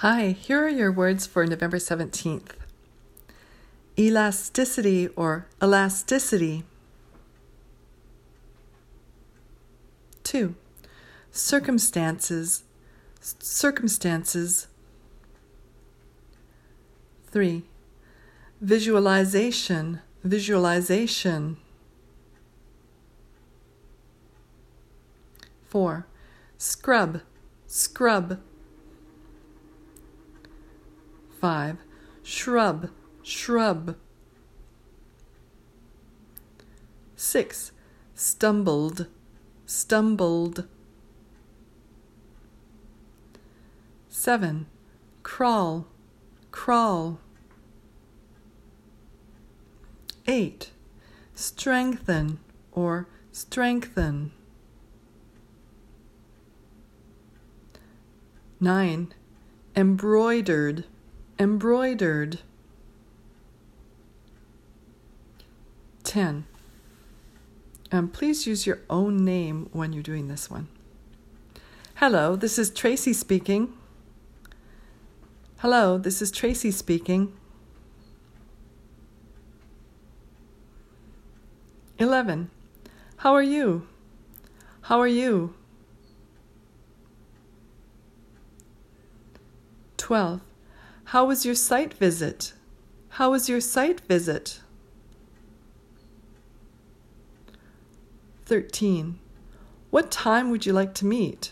Hi, here are your words for November 17th elasticity or elasticity. 2. Circumstances, circumstances. 3. Visualization, visualization. 4. Scrub, scrub. 5. Shrub, shrub. 6. Stumbled, stumbled. 7. Crawl, crawl. 8. Strengthen or strengthen. 9. Embroidered, embroidered. 10. Um, please use your own name when you're doing this one. Hello, this is Tracy speaking. Hello, this is Tracy speaking. 11. How are you? How are you? 12. How was your site visit? How was your site visit? 13. What time would you like to meet?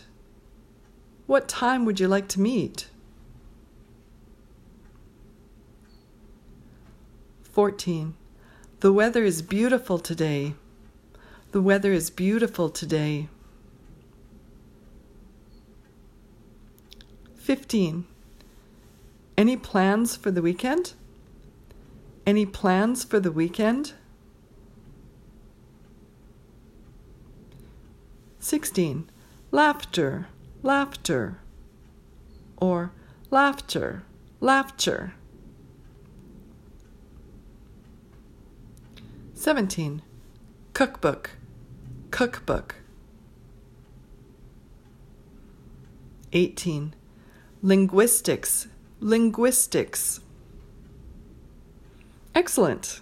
What time would you like to meet? 14. The weather is beautiful today. The weather is beautiful today. 15. Any plans for the weekend? Any plans for the weekend? 16. Laughter, laughter, or laughter, laughter. 17. Cookbook, cookbook. 18. Linguistics, linguistics. Excellent.